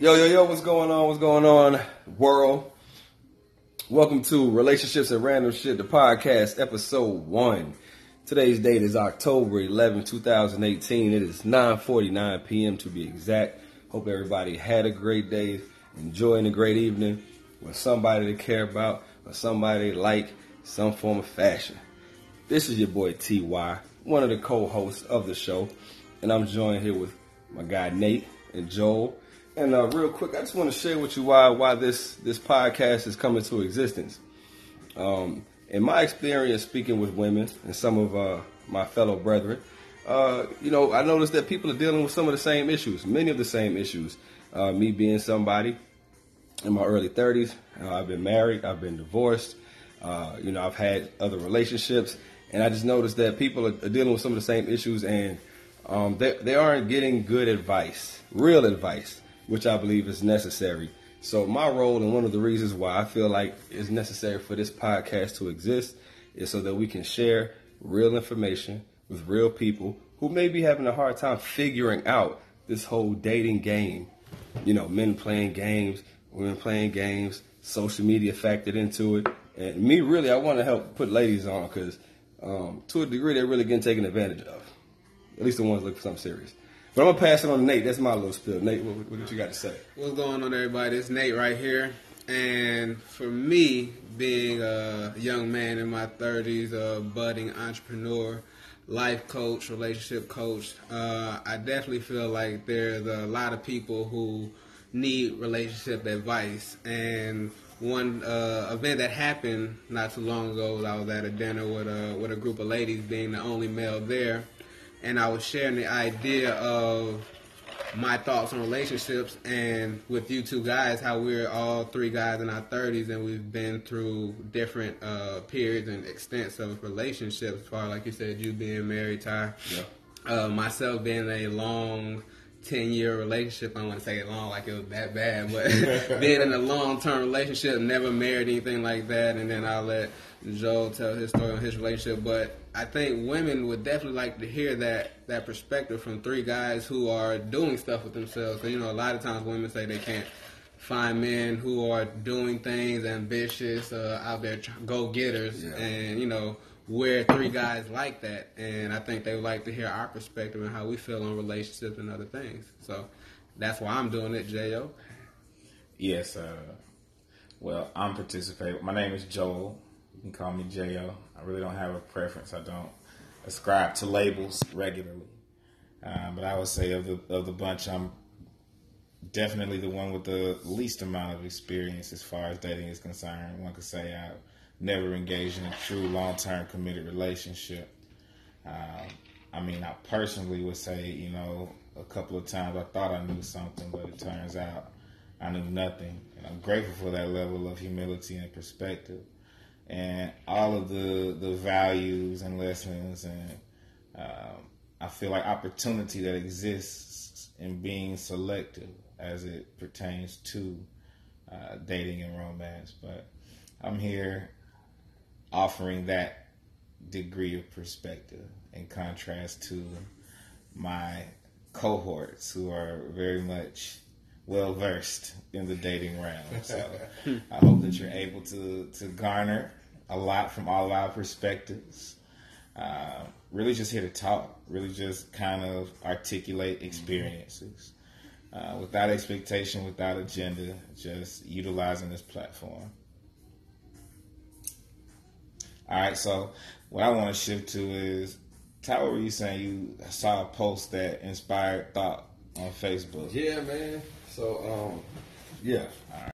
Yo, yo, yo, what's going on? What's going on, world? Welcome to Relationships and Random Shit, the podcast, episode one. Today's date is October 11, 2018. It is 9.49 p.m. to be exact. Hope everybody had a great day, enjoying a great evening with somebody to care about or somebody like some form of fashion. This is your boy TY, one of the co-hosts of the show, and I'm joined here with my guy Nate and Joel. And uh, real quick, I just want to share with you why why this this podcast is coming to existence. Um, in my experience speaking with women and some of uh, my fellow brethren, uh, you know, I noticed that people are dealing with some of the same issues, many of the same issues. Uh, me being somebody in my early 30s, uh, I've been married, I've been divorced, uh, you know, I've had other relationships, and I just noticed that people are, are dealing with some of the same issues, and um, they, they aren't getting good advice, real advice which I believe is necessary. So my role and one of the reasons why I feel like it's necessary for this podcast to exist is so that we can share real information with real people who may be having a hard time figuring out this whole dating game. You know, men playing games, women playing games, social media factored into it. And me, really, I want to help put ladies on because um, to a degree, they're really getting taken advantage of. At least the ones looking for something serious. But I'm gonna pass it on to Nate. That's my little spill. Nate, what, what you got to say? What's going on, everybody? It's Nate right here. And for me, being a young man in my 30s, a budding entrepreneur, life coach, relationship coach, uh, I definitely feel like there's a lot of people who need relationship advice. And one uh, event that happened not too long ago, I was at a dinner with a with a group of ladies, being the only male there and I was sharing the idea of my thoughts on relationships and with you two guys, how we're all three guys in our 30s and we've been through different uh, periods and extents of relationships. As far like you said, you being married, Ty. Yeah. Uh, myself being a long 10 year relationship. I don't want to say it long like it was that bad, but being in a long term relationship, never married anything like that. And then I'll let Joe tell his story on his relationship. But I think women would definitely like to hear that that perspective from three guys who are doing stuff with themselves. Cause, you know, a lot of times women say they can't find men who are doing things ambitious, uh, out there go getters, yeah. and you know we're three guys like that, and I think they would like to hear our perspective and how we feel on relationships and other things. So that's why I'm doing it, Jo. Yes. Uh, well, I'm participating. My name is Joel. You can call me Jo. I really don't have a preference. I don't ascribe to labels regularly. Uh, but I would say of the of the bunch, I'm definitely the one with the least amount of experience as far as dating is concerned. One could say I've never engaged in a true long term committed relationship. Um, I mean, I personally would say, you know, a couple of times I thought I knew something, but it turns out I knew nothing. And I'm grateful for that level of humility and perspective. And all of the, the values and lessons and um, I feel like opportunity that exists in being selective as it pertains to uh, dating and romance. But I'm here offering that degree of perspective in contrast to my cohorts who are very much well versed in the dating realm. So I hope that you're able to to garner a lot from all of our perspectives. Uh, really, just here to talk. Really, just kind of articulate experiences uh, without expectation, without agenda. Just utilizing this platform. All right, so what I want to shift to is, Tyler, were you saying? You saw a post that inspired thought on Facebook. Yeah, man. So, um, yeah. All right.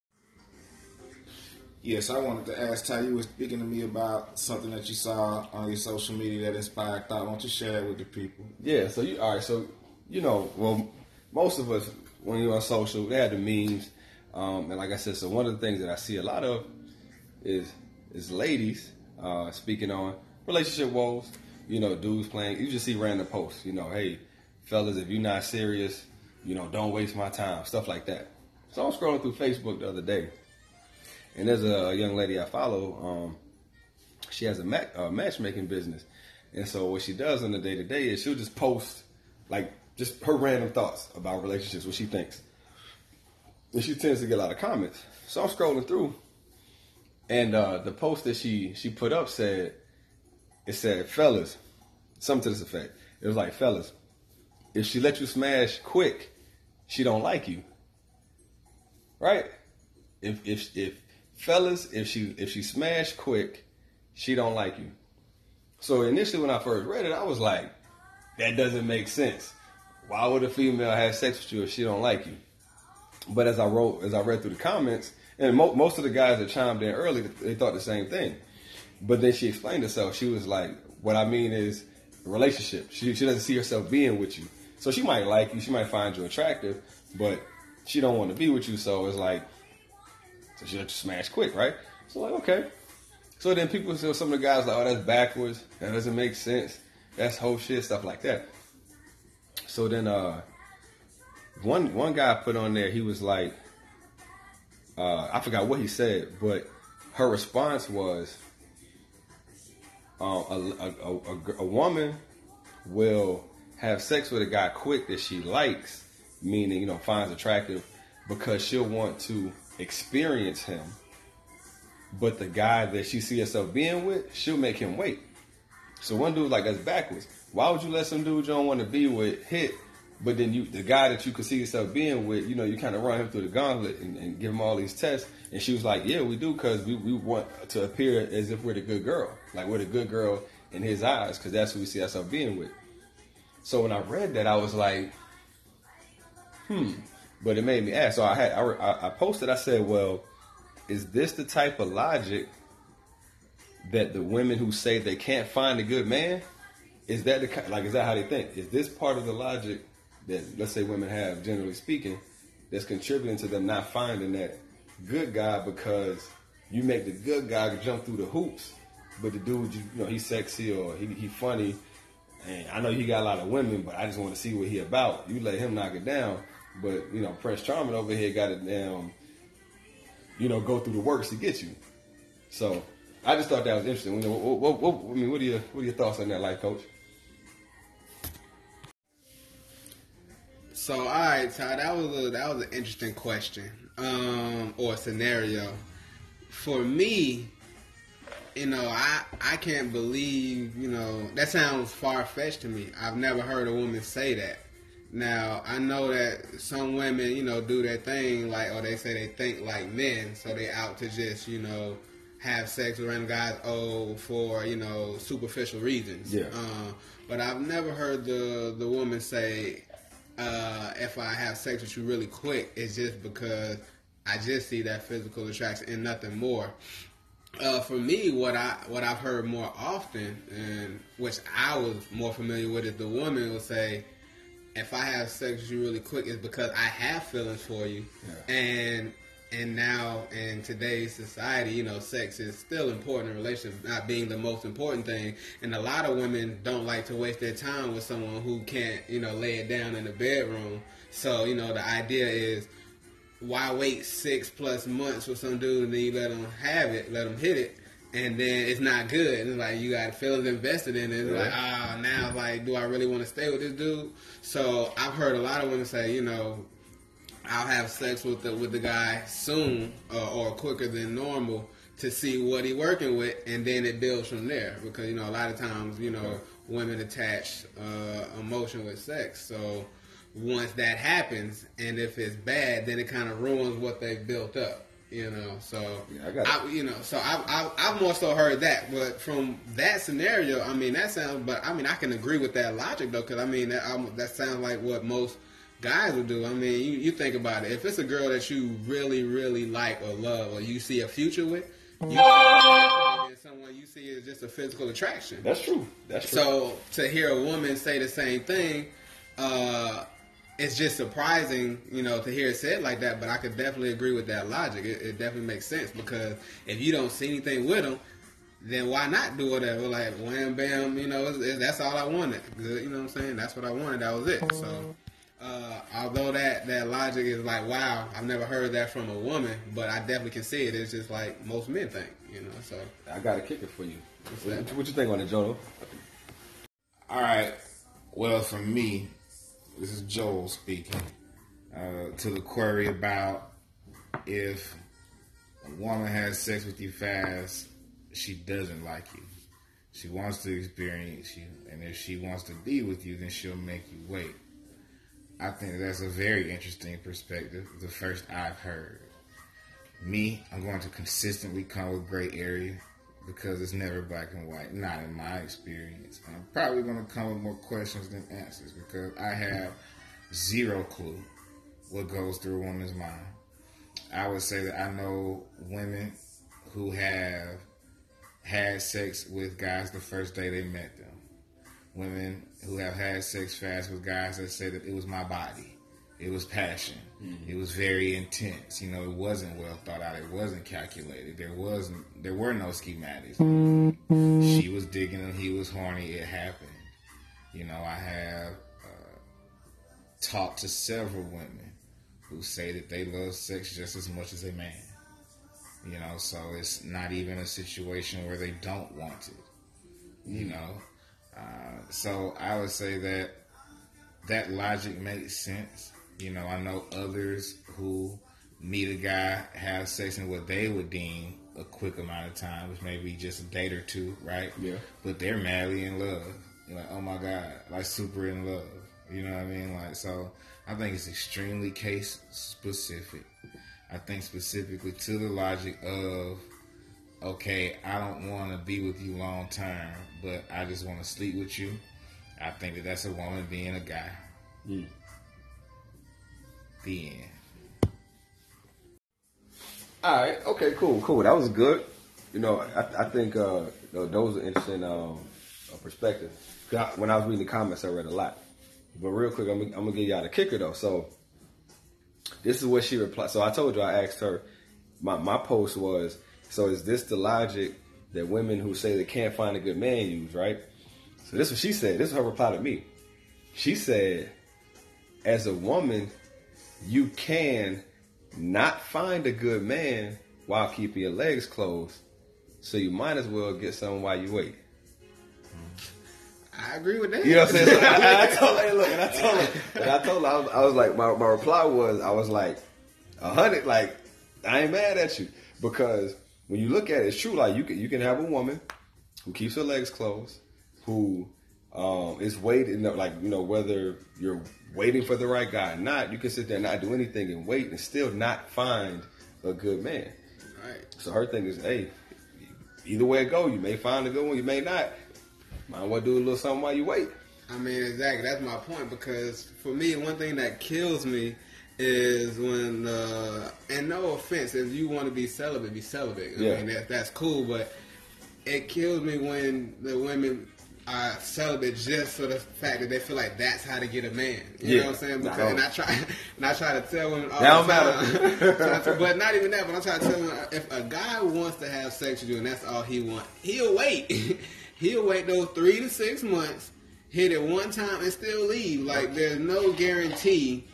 Yes, I wanted to ask Ty. You were speaking to me about something that you saw on your social media that inspired thought. Why don't you share it with the people? Yeah. So you all right? So you know, well, most of us when you're on social, they have the memes, um, and like I said, so one of the things that I see a lot of is is ladies uh, speaking on relationship woes. You know, dudes playing. You just see random posts. You know, hey, fellas, if you're not serious, you know, don't waste my time. Stuff like that. So I'm scrolling through Facebook the other day, and there's a young lady I follow. Um, she has a ma- matchmaking business, and so what she does on the day to day is she'll just post like just her random thoughts about relationships, what she thinks. and she tends to get a lot of comments. So I'm scrolling through, and uh, the post that she she put up said, it said, "Fellas," something to this effect. It was like, "Fellas, if she let you smash quick, she don't like you." Right? If if if fellas, if she if she smash quick, she don't like you. So initially, when I first read it, I was like, that doesn't make sense. Why would a female have sex with you if she don't like you? But as I wrote, as I read through the comments, and mo- most of the guys that chimed in early, they thought the same thing. But then she explained herself. She was like, "What I mean is relationship. She she doesn't see herself being with you. So she might like you, she might find you attractive, but she don't want to be with you. So it's like, so she let you smash quick, right? So like, okay. So then people, so some of the guys like, oh, that's backwards. That doesn't make sense. That's whole shit, stuff like that. So then, uh, one one guy put on there, he was like, uh, I forgot what he said, but her response was, uh, a, a, a, a woman will have sex with a guy quick that she likes, meaning you know finds attractive, because she'll want to experience him. But the guy that she see herself being with, she'll make him wait. So one dude like that's backwards. Why would you let some dude you don't want to be with hit, but then you the guy that you could see yourself being with, you know, you kind of run him through the gauntlet and, and give him all these tests. And she was like, "Yeah, we do, because we, we want to appear as if we're the good girl, like we're the good girl in his eyes, because that's who we see ourselves being with." So when I read that, I was like, "Hmm," but it made me ask. So I had I, I posted. I said, "Well, is this the type of logic that the women who say they can't find a good man is that the like is that how they think? Is this part of the logic that let's say women have, generally speaking, that's contributing to them not finding that good guy because you make the good guy jump through the hoops, but the dude you, know he's sexy or he he funny, and I know he got a lot of women, but I just want to see what he about. You let him knock it down, but you know Prince Charming over here got it down. You know, go through the works to get you. So I just thought that was interesting. You know, what, what, what, I mean, what are your what are your thoughts on that, life coach? So, all right, Todd, that was a, that was an interesting question um, or scenario. For me, you know, I I can't believe you know that sounds far fetched to me. I've never heard a woman say that. Now I know that some women, you know, do their thing like, or they say they think like men, so they out to just you know have sex with random guys, oh, for you know superficial reasons. Yeah. Uh, but I've never heard the the woman say, uh, if I have sex with you really quick, it's just because I just see that physical attraction and nothing more. Uh, for me, what I what I've heard more often, and which I was more familiar with, is the woman will say, "If I have sex with you really quick, it's because I have feelings for you." Yeah. And and now in today's society, you know, sex is still important in relationships, not being the most important thing. And a lot of women don't like to waste their time with someone who can't, you know, lay it down in the bedroom. So, you know, the idea is why wait six plus months with some dude and then you let them have it, let them hit it, and then it's not good. And it's like you got feelings invested in it. It's like, ah, now like, do I really want to stay with this dude? So I've heard a lot of women say, you know, I'll have sex with the with the guy soon uh, or quicker than normal to see what he working with, and then it builds from there. Because you know, a lot of times, you know, women attach uh, emotion with sex. So once that happens, and if it's bad, then it kind of ruins what they've built up. You know, so Yeah, I got. I, you know, so I, I I've more so heard that, but from that scenario, I mean, that sounds. But I mean, I can agree with that logic though, because I mean, that um, that sounds like what most guys would do. I mean, you, you think about it. If it's a girl that you really, really like or love, or you see a future with, you and someone you see is just a physical attraction. That's true. That's true. So to hear a woman say the same thing, uh, it's just surprising, you know, to hear it said like that. But I could definitely agree with that logic. It, it definitely makes sense because if you don't see anything with them, then why not do whatever? Like wham bam, you know, it's, it's, that's all I wanted. Good, you know what I'm saying? That's what I wanted. That was it. So. Uh, although that, that logic is like, wow, I've never heard that from a woman, but I definitely can see it. It's just like most men think, you know. So I got a kicker for you. What, what you think on it, Jono? All right. Well, for me, this is Joel speaking. Uh, to the query about if a woman has sex with you fast, she doesn't like you. She wants to experience you, and if she wants to be with you, then she'll make you wait. I think that's a very interesting perspective. The first I've heard. Me, I'm going to consistently come with gray area because it's never black and white. Not in my experience. I'm probably going to come with more questions than answers because I have zero clue what goes through a woman's mind. I would say that I know women who have had sex with guys the first day they met them. Women who have had sex fast with guys that say that it was my body. It was passion. Mm-hmm. It was very intense. You know, it wasn't well thought out. It wasn't calculated. There wasn't. There were no schematics. Mm-hmm. She was digging him. He was horny. It happened. You know, I have uh, talked to several women who say that they love sex just as much as a man. You know, so it's not even a situation where they don't want it. You mm. know, uh, so I would say that that logic makes sense. You know, I know others who meet a guy, have sex in what they would deem a quick amount of time, which may be just a date or two, right? Yeah. But they're madly in love. You're like, oh my God, like super in love. You know what I mean? Like, so I think it's extremely case specific. I think specifically to the logic of, okay, I don't want to be with you long term, but I just want to sleep with you. I think that that's a woman being a guy. Mm. The end. All right. Okay. Cool. Cool. That was good. You know, I, I think uh, those are interesting um, uh, perspectives. When I was reading the comments, I read a lot. But real quick, I'm, I'm gonna give y'all the kicker though. So this is what she replied. So I told you I asked her. My my post was so is this the logic that women who say they can't find a good man use, right? So this is what she said. This is her reply to me. She said, as a woman, you can not find a good man while keeping your legs closed. So you might as well get someone while you wait. I agree with that. You know what I'm saying? So I, I, told her, look, and I told her, and I told her, I was, I was like, my, my reply was, I was like, a hundred, like, I ain't mad at you because when you look at it, it's true. Like you can, you can have a woman who keeps her legs closed, who um, is waiting, like you know, whether you're waiting for the right guy or not, you can sit there and not do anything and wait and still not find a good man. Right. So her thing is, hey, either way it go, you may find a good one, you may not. Might want to do a little something while you wait. I mean, exactly. That's my point because for me, one thing that kills me is when, uh, and no offense, if you want to be celibate, be celibate. I yeah. mean, that, that's cool, but it kills me when the women are celibate just for the fact that they feel like that's how to get a man. You yeah. know what I'm saying? Because, and I oh. try, and I try to tell women all that don't matter. but not even that. But I'm trying to tell them if a guy wants to have sex with you and that's all he wants, he'll wait. he'll wait those three to six months, hit it one time, and still leave. Like there's no guarantee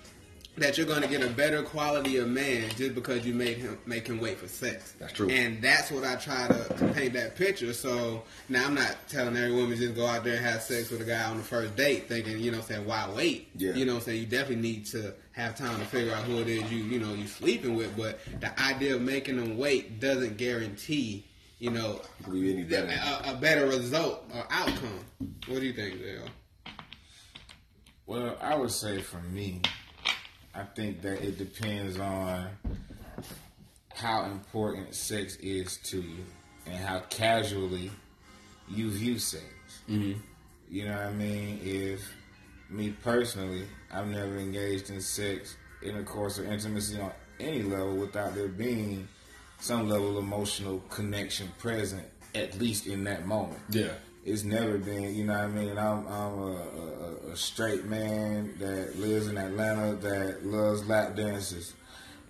that you're going to get a better quality of man just because you made him make him wait for sex. That's true. And that's what I try to, to paint that picture. So now I'm not telling every woman just go out there and have sex with a guy on the first date, thinking you know saying why wait. Yeah. You know saying you definitely need to have time to figure out who it is you you know you sleeping with. But the idea of making them wait doesn't guarantee you know, a, a, better result or outcome. What do you think, Dale? Well, I would say for me, I think that it depends on how important sex is to you and how casually you view sex. Mm-hmm. You know what I mean? If me personally, I've never engaged in sex in a course of intimacy on any level without there being some level of emotional connection present, at least in that moment. Yeah. It's never been, you know what I mean? I'm, I'm a, a, a straight man that lives in Atlanta that loves lap dances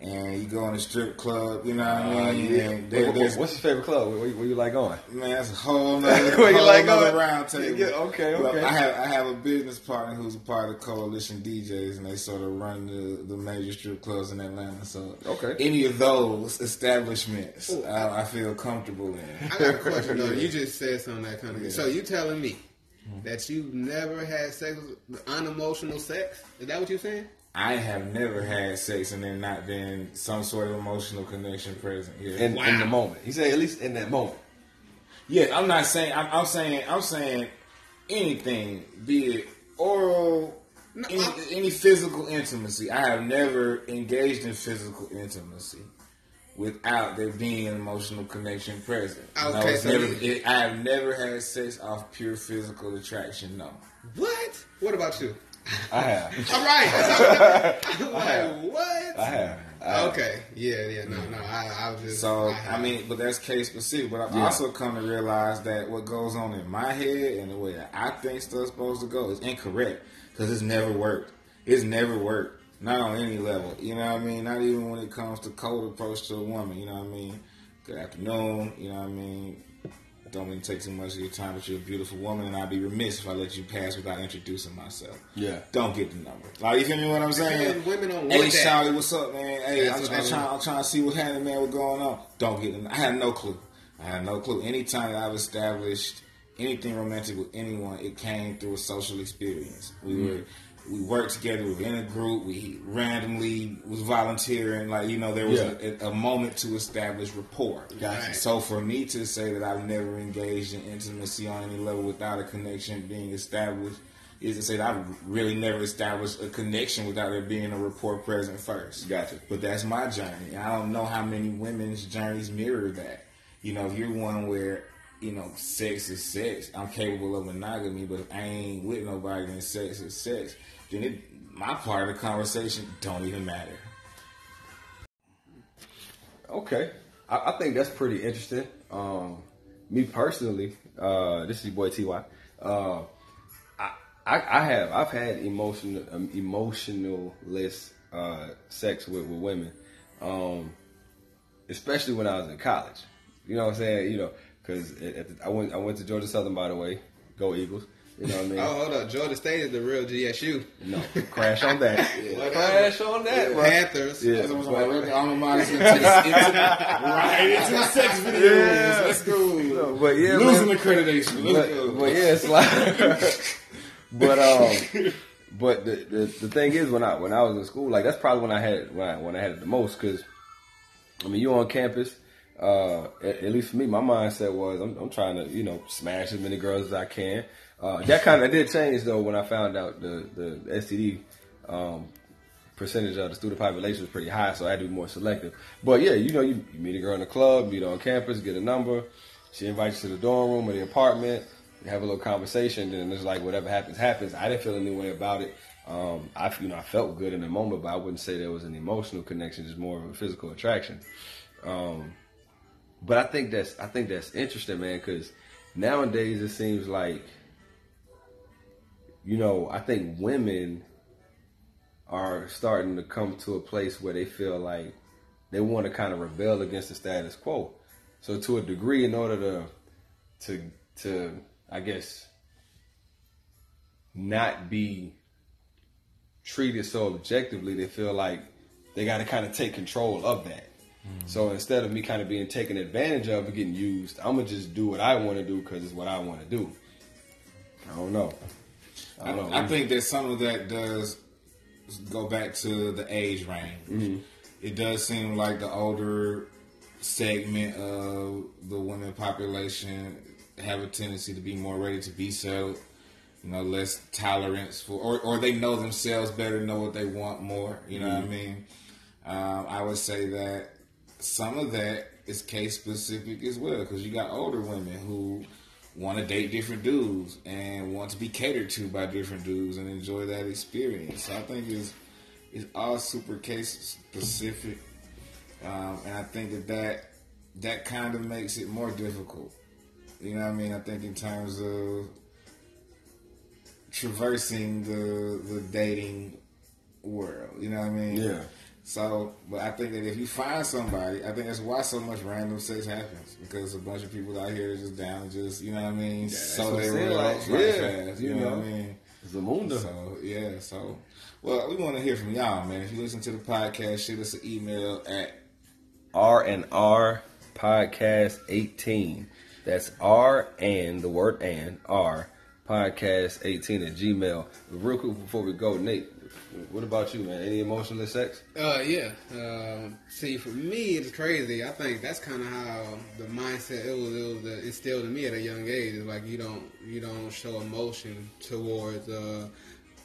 and you go in a strip club, you know what I uh, mean? Uh, yeah. Wait, what's your favorite club? Where, where, you like going? Man, that's a whole nother, where you whole like going? round table. Yeah, okay, okay. I have I have a business partner who's a part of Coalition DJs, and they sort of run the, the major strip clubs in Atlanta. So okay, any of those establishments, I, I, feel comfortable in. I got a question though. You just said something that kind of. Yeah. So you telling me mm-hmm. that you've never had sex, unemotional sex? Is that what you're saying? I have never had sex and there not been some sort of emotional connection present. Yeah, In, in the moment. He said at least in that moment. yeah. I'm not saying. I'm, I'm saying. I'm saying anything, be it oral, any, any physical intimacy. I have never engaged in physical intimacy without there being an emotional connection present. Okay, it's so never, you- it, I have never had sex off pure physical attraction. No. What? What about you? I have. All right. I'm like, what? I have. I have. Okay. Yeah, yeah, no, no. I, I was just. So I have- mean, but that's case specific. But I've Yeah. also come to realize that what goes on in my head and the way that I think stuff's supposed to go is incorrect because it's never worked. It's never worked, not on any level. You know what I mean? Not even when it comes to cold approach to a woman. You know what I mean? Good afternoon. You know what I mean? Don't mean to take too much of your time, but you're a beautiful woman, and I'd be remiss if I let you pass without introducing myself. Yeah. Don't get the number. Like, you feel me? What I'm saying? And women don't Hey, want that. Shawty, what's up, man? Hey, That's I'm, I'm I trying. I'm trying to see what happened, man. What's going on? Don't get. The I had no clue. I had no clue. Anytime that I've established anything romantic with anyone, it came through a social experience. We Mm-hmm. were. We worked together. We were in a group. We randomly was volunteering. Like you know, there was Yeah. a, a moment to establish rapport. Gotcha. So for me to say that I've never engaged in intimacy on any level without a connection being established is to say that I've really never established a connection without there being a rapport present first. Gotcha. But that's my journey. I don't know how many women's journeys mirror that. You know, if you're one where, you know, sex is sex, I'm capable of monogamy, but if I ain't with nobody, then sex is sex, then it, my part of the conversation don't even matter. Okay, I, I think that's pretty interesting. Um, me personally, uh, this is your boy Ty. Uh, I, I, I have I've had emotional um, emotionless uh, sex with, with women, um, especially when I was in college. You know what I'm saying? You know, because I went I went to Georgia Southern by the way. Go Eagles. You know what I mean? Oh, hold up. Georgia State is the real GSU. No, crash on that. yeah. Crash on that, bro. Panthers. Yeah, That's what but- I'm alma mater's into, into, right into the sex videos. Yeah. Let's go. No, but yeah, Losing man. accreditation. Let's but, but yeah, it's like, but um, but the, the the thing is, when I when I was in school, like that's probably when I had when I when I had it the most, because I mean, you on campus. Uh, at, at least for me, my mindset was I'm, I'm trying to you know smash as many girls as I can. Uh, that kind of did change though when I found out the the STD um, percentage of the student population was pretty high, so I had to be more selective. But yeah, you know, you, you meet a girl in the club, meet on campus, get a number. She invites you to the dorm room or the apartment. You have a little conversation, and it's like whatever happens, happens. I didn't feel any way about it. Um, I, you know, I felt good in the moment, but I wouldn't say there was an emotional connection, just more of a physical attraction. Um, but I think that's I think that's interesting, man, because nowadays it seems like, you know, I think women are starting to come to a place where they feel like they want to kind of rebel against the status quo. So to a degree, in order to to to I guess not be treated so objectively, they feel like they got to kind of take control of that. So instead of me kind of being taken advantage of and getting used, I'm gonna just do what I want to do because it's what I want to do. I don't know. I I, don't know. I think that some of that does go back to the age range. Mm-hmm. It does seem like the older segment of the women population have a tendency to be more ready to be settled. You know, less tolerance for, or, or they know themselves better, know what they want more. You know what I mean? Um, I would say that some of that is case specific as well because you got older women who want to date different dudes and want to be catered to by different dudes and enjoy that experience. So I think it's it's all super case specific, um, and I think that that that kind of makes it more difficult. You know what I mean? I think in terms of traversing the the dating world. You know what I mean? Yeah. So, but I think that if you find somebody, I think that's why so much random sex happens because a bunch of people out here are just down, just you know what I mean, so they relax like, right yeah, fast. you You know, what I know. mean? Zamunda. So yeah, so well, we want to hear from y'all, man. If you listen to the podcast, shoot us an email at R and R podcast eighteen. That's R and the word and R podcast eighteen at Gmail. Real quick before we go, Nate, What about you, man? Any emotionless sex? Uh, yeah. Um, see, for me, it's crazy. I think that's kind of how the mindset it was, it was uh, instilled in me at a young age. It's like you don't you don't show emotion towards uh,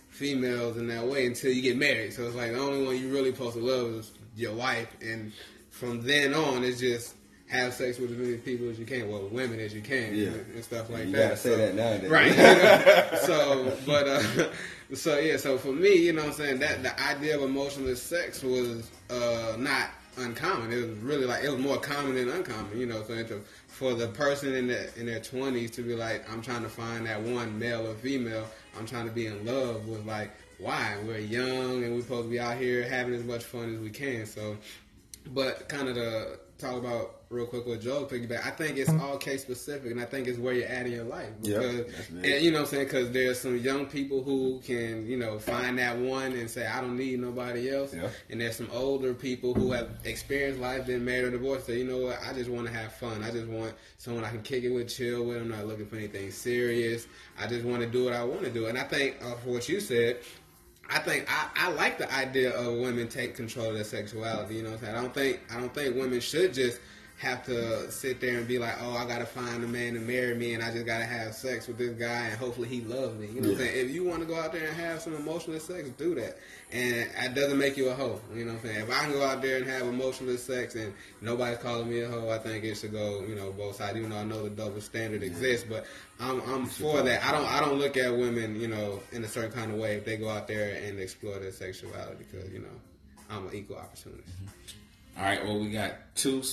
females in that way until you get married. So it's like the only one you really supposed to love is your wife, and from then on, it's just have sex with as many people as you can, well, women as you can, Yeah. and stuff like you that. gotta say So- that nowadays. Right. so, but uh, so yeah. So for me, you know, what I'm saying that the idea of emotionless sex was uh, not uncommon. It was really like it was more common than uncommon. You know, so for the person in their in their 20s to be like, I'm trying to find that one male or female. I'm trying to be in love with like. Why? We're young and we're supposed to be out here having as much fun as we can. So, but kind of to talk about real quick with Joe piggyback, I think it's all case specific, and I think it's where you're at in your life. Yeah, Because, that's big. and, you know what I'm saying? Because there's some young people who can, you know, find that one and say, I don't need nobody else. Yeah. And there's some older people who have experienced life, been married or divorced, say, you know what, I just want to have fun. I just want someone I can kick it with, chill with. I'm not looking for anything serious. I just want to do what I want to do. And I think, uh, for what you said, I think I, I like the idea of women take control of their sexuality. You know what I'm saying? I don't think I don't think women should just have to sit there and be like, oh, I gotta find a man to marry me, and I just gotta have sex with this guy, and hopefully he loves me. You know what I'm saying? If you want to go out there and have some emotional sex, do that, and it doesn't make you a hoe. You know what I'm saying? If I can go out there and have emotional sex and nobody's calling me a hoe, I think it should go, you know, both sides. Even though I know the double standard exists, but I'm I'm for that. I don't I don't look at women, you know, in a certain kind of way if they go out there and explore their sexuality because you know I'm an equal opportunist. Mm-hmm. All right, well, we got two.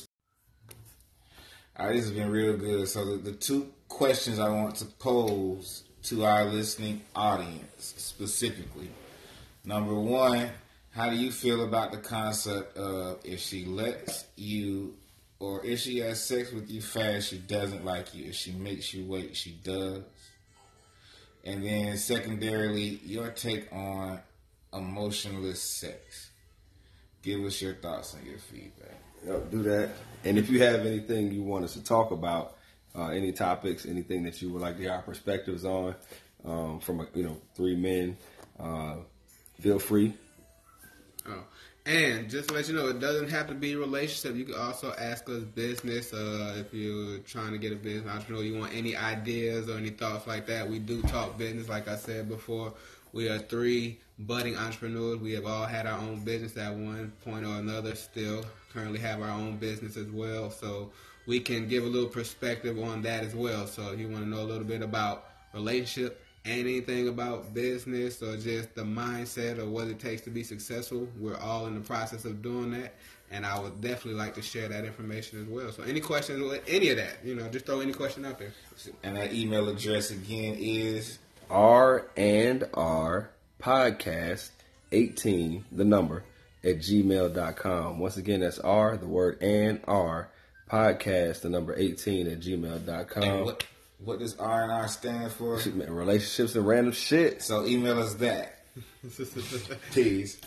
All right, this has been real good. So, the, the two questions I want to pose to our listening audience specifically. Number one, how do you feel about the concept of if she lets you or if she has sex with you fast, she doesn't like you. If she makes you wait, she does. And then, secondarily, your take on emotionless sex. Give us your thoughts and your feedback. Yep, do that. And if you have anything you want us to talk about, uh, any topics, anything that you would like to hear our perspectives on, um, from a, you know three men, uh, feel free. Oh, and just to let you know, it doesn't have to be a relationship. You can also ask us business. Uh, if you're trying to get a business entrepreneur, you want any ideas or any thoughts like that. We do talk business, like I said before. We are three budding entrepreneurs. We have all had our own business at one point or another. Still, currently have our own business as well. So we can give a little perspective on that as well. So if you want to know a little bit about relationship, and anything about business or just the mindset or what it takes to be successful, we're all in the process of doing that. And I would definitely like to share that information as well. So any questions with any of that, you know, just throw any question out there. And that email address again is R and R podcast eighteen, the number at gmail.com. Once again, that's R, the word and R podcast, the number eighteen at gmail.com. and what what does R and R stand for? Relationships and random shit. So email us that. Peace.